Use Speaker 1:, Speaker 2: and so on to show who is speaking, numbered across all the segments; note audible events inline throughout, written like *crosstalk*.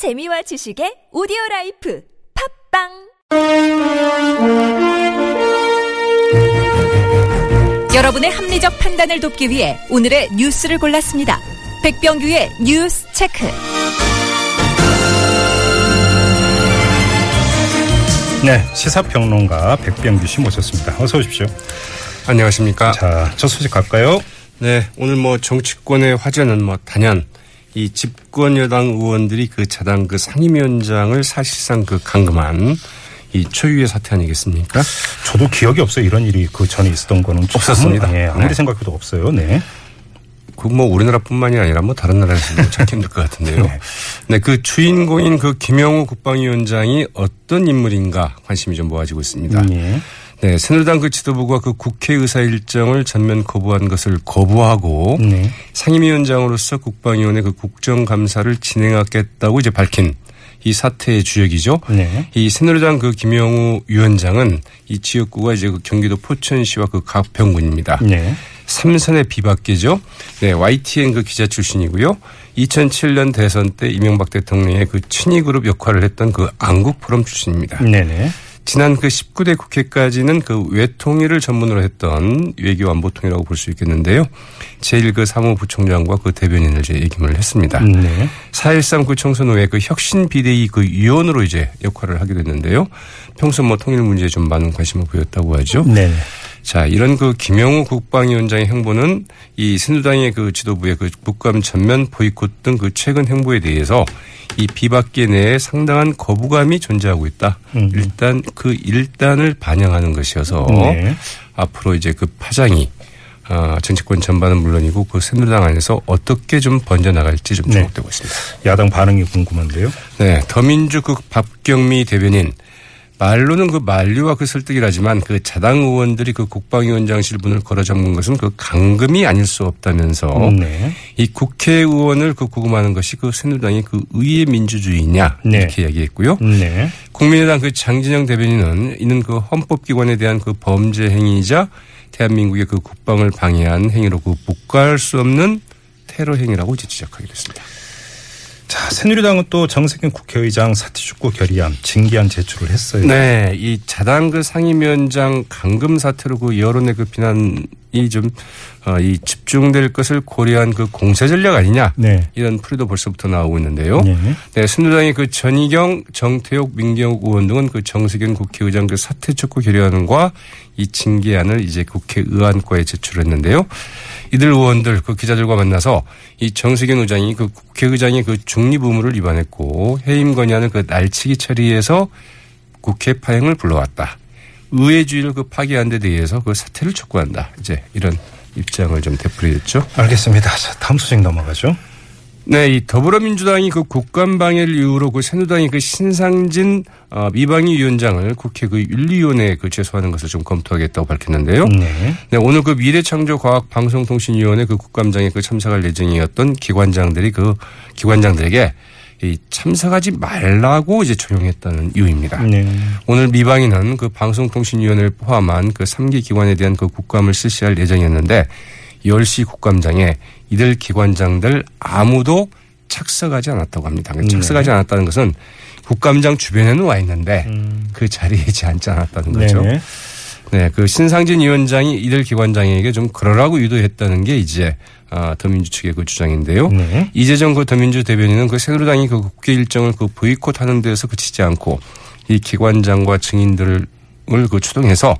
Speaker 1: 재미와 지식의 오디오 라이프 팟빵 여러분의 합리적 판단을 돕기 위해 오늘의 뉴스를 골랐습니다. 백병규의 뉴스 체크.
Speaker 2: 네, 시사평론가 백병규 씨 모셨습니다. 어서 오십시오.
Speaker 3: 안녕하십니까.
Speaker 2: 자, 첫 소식 갈까요?
Speaker 3: 네, 오늘 뭐 정치권의 화제는 뭐 단연 이 집권 여당 의원들이 그 자당 그 상임위원장을 사실상 그 강금한 이 초유의 사태 아니겠습니까?
Speaker 2: 저도 기억이 없어요. 이런 일이 그 전에 있었던 거는
Speaker 3: 없었습니다.
Speaker 2: 아무리, 예, 아무리
Speaker 3: 네.
Speaker 2: 생각해도 없어요. 네.
Speaker 3: 그뭐 우리나라뿐만이 아니라 뭐 다른 나라에서도 찾기 힘들 것 같은데요. *laughs*
Speaker 2: 네.
Speaker 3: 네, 그 주인공인 그 김영우 국방위원장이 어떤 인물인가 관심이 좀 모아지고 있습니다.
Speaker 2: 예.
Speaker 3: 네, 새누리당 그 지도부가 그 국회의사 일정을 전면 거부한 것을 거부하고
Speaker 2: 네.
Speaker 3: 상임위원장으로서 국방위원회 그 국정감사를 진행하겠다고 이제 밝힌 이 사태의 주역이죠.
Speaker 2: 네.
Speaker 3: 이 새누리당 그 김영우 위원장은 이 지역구가 이제 그 경기도 포천시와 그 가평군입니다.
Speaker 2: 네.
Speaker 3: 삼선의 비박계죠. 네, YTN 그 기자 출신이고요. 2007년 대선 때 이명박 대통령의 그 친위 그룹 역할을 했던 그 안국 포럼 출신입니다.
Speaker 2: 네네.
Speaker 3: 지난 그 19대 국회까지는 그 외통일을 전문으로 했던 외교안보통이라고 볼 수 있겠는데요. 제1 그 사무부총장과 그 대변인을 이제 역임을 했습니다.
Speaker 2: 네.
Speaker 3: 4.13그 총선 후에 그 혁신 비대위 그 위원으로 이제 역할을 하게 됐는데요. 평소 뭐 통일 문제에 좀 많은 관심을 보였다고 하죠.
Speaker 2: 네.
Speaker 3: 자, 이런 그 김영우 국방위원장의 행보는 이 새누당의 그 지도부의 그 국감 전면 보이콧 등 그 최근 행보에 대해서 이 비박계 내에 상당한 거부감이 존재하고 있다.
Speaker 2: 음.
Speaker 3: 일단 그 일단을 반영하는 것이어서
Speaker 2: 네.
Speaker 3: 앞으로 이제 그 파장이 어, 정치권 전반은 물론이고 그 새누당 안에서 어떻게 좀 번져 나갈지 좀
Speaker 2: 네.
Speaker 3: 주목되고 있습니다.
Speaker 2: 야당 반응이 궁금한데요.
Speaker 3: 네, 더민주 그 박경미 대변인 말로는 그 만류와 그 설득이라지만 그 자당 의원들이 그 국방위원장실 문을 걸어 잠근 것은 그 강금이 아닐 수 없다면서
Speaker 2: 네.
Speaker 3: 이 국회의원을 그 구금하는 것이 그 새누당의 그 의회 민주주의냐
Speaker 2: 네.
Speaker 3: 이렇게 이야기했고요.
Speaker 2: 네.
Speaker 3: 국민의당 그 장진영 대변인은 이는 그 헌법기관에 대한 그 범죄 행위이자 대한민국의 그 국방을 방해한 행위로 그 묵과할 수 없는 테러 행위라고 이제 지적하기도 했습니다.
Speaker 2: 자, 새누리당은 또 정세균 국회의장 사퇴 촉구 결의안 징계안 제출을 했어요.
Speaker 3: 네, 이 자당 그 상임위원장 강금 사태로 그 여론의 그 비난 이 좀, 어, 이 집중될 것을 고려한 그 공세 전략 아니냐.
Speaker 2: 네.
Speaker 3: 이런 풀이도 벌써부터 나오고 있는데요.
Speaker 2: 네.
Speaker 3: 네, 순두당의 그 전희경, 정태욱, 민경욱 의원 등은 그 정세균 국회의장 그 사퇴 촉구 결의안과 이 징계안을 이제 국회 의안과에 제출했는데요. 이들 의원들 그 기자들과 만나서 이 정세균 의장이 그 국회의장의 그 중립 의무를 위반했고 해임 건의안을 그 날치기 처리해서 국회 파행을 불러왔다. 의회주의를 그 파기한 데 대해서 그 사퇴를 촉구한다. 이제 이런 입장을 좀 되풀이했죠.
Speaker 2: 알겠습니다. 자, 다음 소식 넘어가죠.
Speaker 3: 네, 이 더불어민주당이 그 국감 방해를 이유로 그 새누당이 그 신상진 어, 미방위 위원장을 국회 그 윤리위원회에 그 제소하는 것을 좀 검토하겠다고 밝혔는데요.
Speaker 2: 네.
Speaker 3: 네, 오늘 그 미래창조과학방송통신위원회 그 국감장에 그 참석할 예정이었던 기관장들이 그 기관장들에게 이 참석하지 말라고 이제 조용했다는 이유입니다.
Speaker 2: 네.
Speaker 3: 오늘 미방위는 그 방송통신위원회를 포함한 그 3개 기관에 대한 그 국감을 실시할 예정이었는데 10시 국감장에 이들 기관장들 아무도 착석하지 않았다고 합니다.
Speaker 2: 네.
Speaker 3: 착석하지 않았다는 것은 국감장 주변에는 와 있는데
Speaker 2: 음.
Speaker 3: 그 자리에 있지 않지 않았다는 거죠.
Speaker 2: 네.
Speaker 3: 네, 그 신상진 위원장이 이들 기관장에게 좀 그러라고 유도했다는 게 이제 아, 더민주 측의 그 주장인데요.
Speaker 2: 네.
Speaker 3: 이재정 그 더민주 대변인은 그 새누리당이 그 국회 일정을 그 보이콧하는 데서 그치지 않고 이 기관장과 증인들을 그 추동해서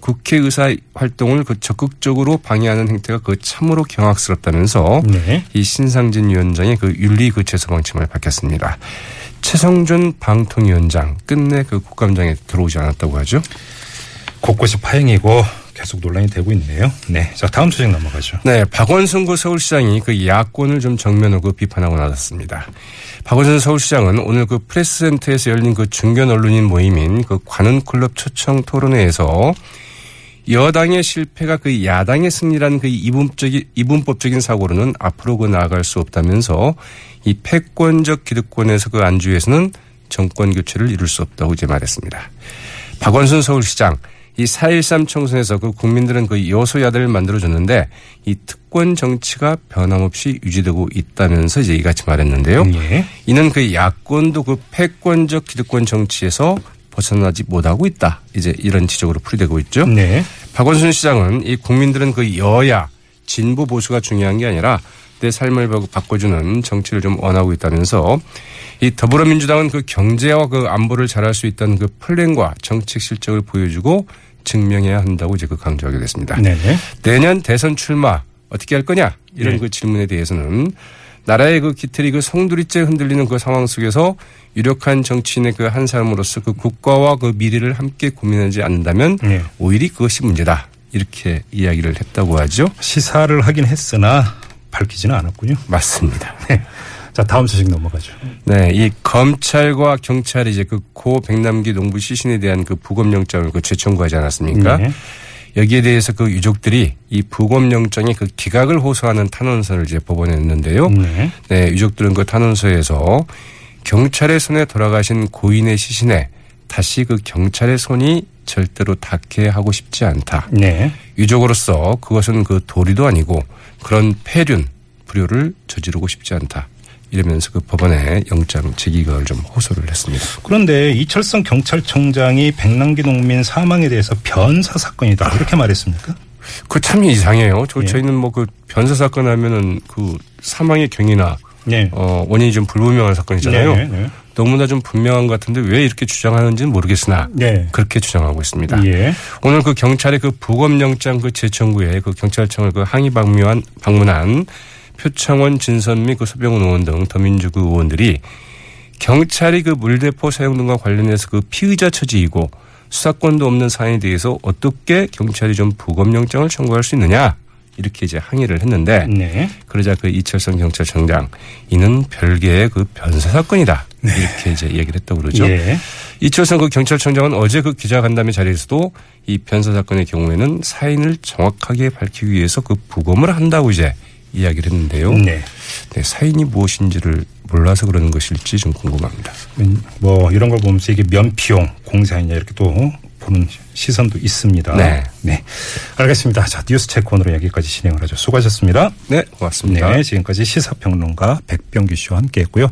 Speaker 3: 국회의사 활동을 그 적극적으로 방해하는 행태가 그 참으로 경악스럽다면서
Speaker 2: 네.
Speaker 3: 이 신상진 위원장의 그 윤리 그 제소 방침을 밝혔습니다. 최성준 방통위원장 끝내 그 국감장에 들어오지 않았다고 하죠.
Speaker 2: 곳곳이 파행이고 계속 논란이 되고 있네요. 네. 자, 다음 소식 넘어가죠.
Speaker 3: 네, 박원순 그 서울시장이 그 야권을 좀 정면으로 그 비판하고 나섰습니다. 박원순 서울시장은 오늘 그 프레스센터에서 열린 그 중견 언론인 모임인 그 관훈클럽 초청 토론회에서 여당의 실패가 그 야당의 승리라는 그 이분법적인, 이분법적인 사고로는 앞으로 그 나아갈 수 없다면서 이 패권적 기득권에서 그 안주에서는 정권 교체를 이룰 수 없다고 이제 말했습니다. 박원순 서울시장 이 4.13 총선에서 그 국민들은 그 여소야대를 만들어줬는데 이 특, 패권 정치가 변함없이 유지되고 있다면서 이제 이같이 말했는데요.
Speaker 2: 예.
Speaker 3: 이는 그 야권도 그 패권적 기득권 정치에서 벗어나지 못하고 있다. 이제 이런 지적으로 풀이되고 있죠.
Speaker 2: 네.
Speaker 3: 박원순 시장은 이 국민들은 그 여야 진보 보수가 중요한 게 아니라 내 삶을 바꿔주는 정치를 좀 원하고 있다면서 이 더불어민주당은 그 경제와 그 안보를 잘할 수 있다는 그 플랜과 정책 실적을 보여주고 증명해야 한다고 이제 그 강조하게 됐습니다.
Speaker 2: 네.
Speaker 3: 내년 대선 출마 어떻게 할 거냐 이런
Speaker 2: 네.
Speaker 3: 그 질문에 대해서는 나라의 그 기틀이 그 송두리째 흔들리는 그 상황 속에서 유력한 정치인의 그 한 사람으로서 그 국가와 그 미래를 함께 고민하지 않는다면
Speaker 2: 네.
Speaker 3: 오히려 그것이 문제다 이렇게 이야기를 했다고 하죠.
Speaker 2: 시사를 하긴 했으나 밝히지는 않았군요.
Speaker 3: 맞습니다. *laughs*
Speaker 2: 네. 자, 다음 소식 넘어가죠.
Speaker 3: 네, 이 검찰과 경찰이 이제 그 고 백남기 농부 시신에 대한 그 부검영장을 그 재청구하지 않았습니까?
Speaker 2: 네.
Speaker 3: 여기에 대해서 그 유족들이 이 부검영장의 그 기각을 호소하는 탄원서를 이제 법원에 냈는데요.
Speaker 2: 네.
Speaker 3: 네, 유족들은 그 탄원서에서 경찰의 손에 돌아가신 고인의 시신에 다시 그 경찰의 손이 절대로 닿게 하고 싶지 않다.
Speaker 2: 네.
Speaker 3: 유족으로서 그것은 그 도리도 아니고 그런 폐륜, 불효를 저지르고 싶지 않다. 이러면서 그 법원에 영장 제기를 좀 호소를 했습니다.
Speaker 2: 그런데 이철성 경찰청장이 백남기 농민 사망에 대해서 변사 사건이다. 이렇게 말했습니까?
Speaker 3: 그 참 이상해요. 저,
Speaker 2: 예.
Speaker 3: 저희는 뭐 그 변사 사건 하면은 그 사망의 경위나
Speaker 2: 네.
Speaker 3: 어, 원인이 좀 불분명한 사건이잖아요.
Speaker 2: 네, 네.
Speaker 3: 너무나 좀 분명한 것 같은데 왜 이렇게 주장하는지는 모르겠으나
Speaker 2: 네.
Speaker 3: 그렇게 주장하고 있습니다.
Speaker 2: 예.
Speaker 3: 오늘 그 경찰의 그 부검영장 그 재청구에 그 경찰청을 그 항의 방문한 방문한 표창원, 진선미, 그 서병훈 의원 등 더민주구 의원들이 경찰이 그 물대포 사용 등과 관련해서 그 피의자 처지이고 수사권도 없는 사안에 대해서 어떻게 경찰이 좀 부검영장을 청구할 수 있느냐 이렇게 이제 항의를 했는데
Speaker 2: 네.
Speaker 3: 그러자 그 이철성 경찰청장 이는 별개의 그 변사 사건이다 이렇게 이제 얘기를 했다고 그러죠.
Speaker 2: 예.
Speaker 3: 이철성 그 경찰청장은 어제 그 기자간담회 자리에서도 이 변사 사건의 경우에는 사인을 정확하게 밝히기 위해서 그 부검을 한다고 이제 이야기를 했는데요.
Speaker 2: 네.
Speaker 3: 네, 사인이 무엇인지를 몰라서 그러는 것일지 좀 궁금합니다.
Speaker 2: 음, 뭐 이런 걸 보면서 이게 면피용 공사이냐 이렇게 또 보는 시선도 있습니다.
Speaker 3: 네.
Speaker 2: 네. 알겠습니다. 자, 뉴스 체크온으로 여기까지 진행을 하죠. 수고하셨습니다.
Speaker 3: 네, 고맙습니다.
Speaker 2: 네. 지금까지 시사평론가 백병규 씨와 함께 했고요.